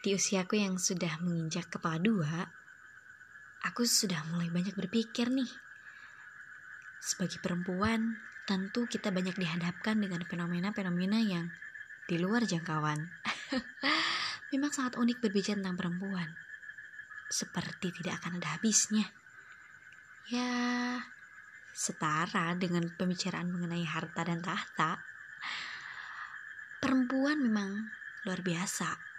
Di usiaku yang sudah menginjak kepala dua, aku sudah mulai banyak berpikir nih. Sebagai perempuan, tentu kita banyak dihadapkan dengan fenomena-fenomena yang di luar jangkauan. Memang sangat unik berbicara tentang perempuan. Seperti tidak akan ada habisnya. Ya, setara dengan pembicaraan mengenai harta dan tahta. Perempuan memang luar biasa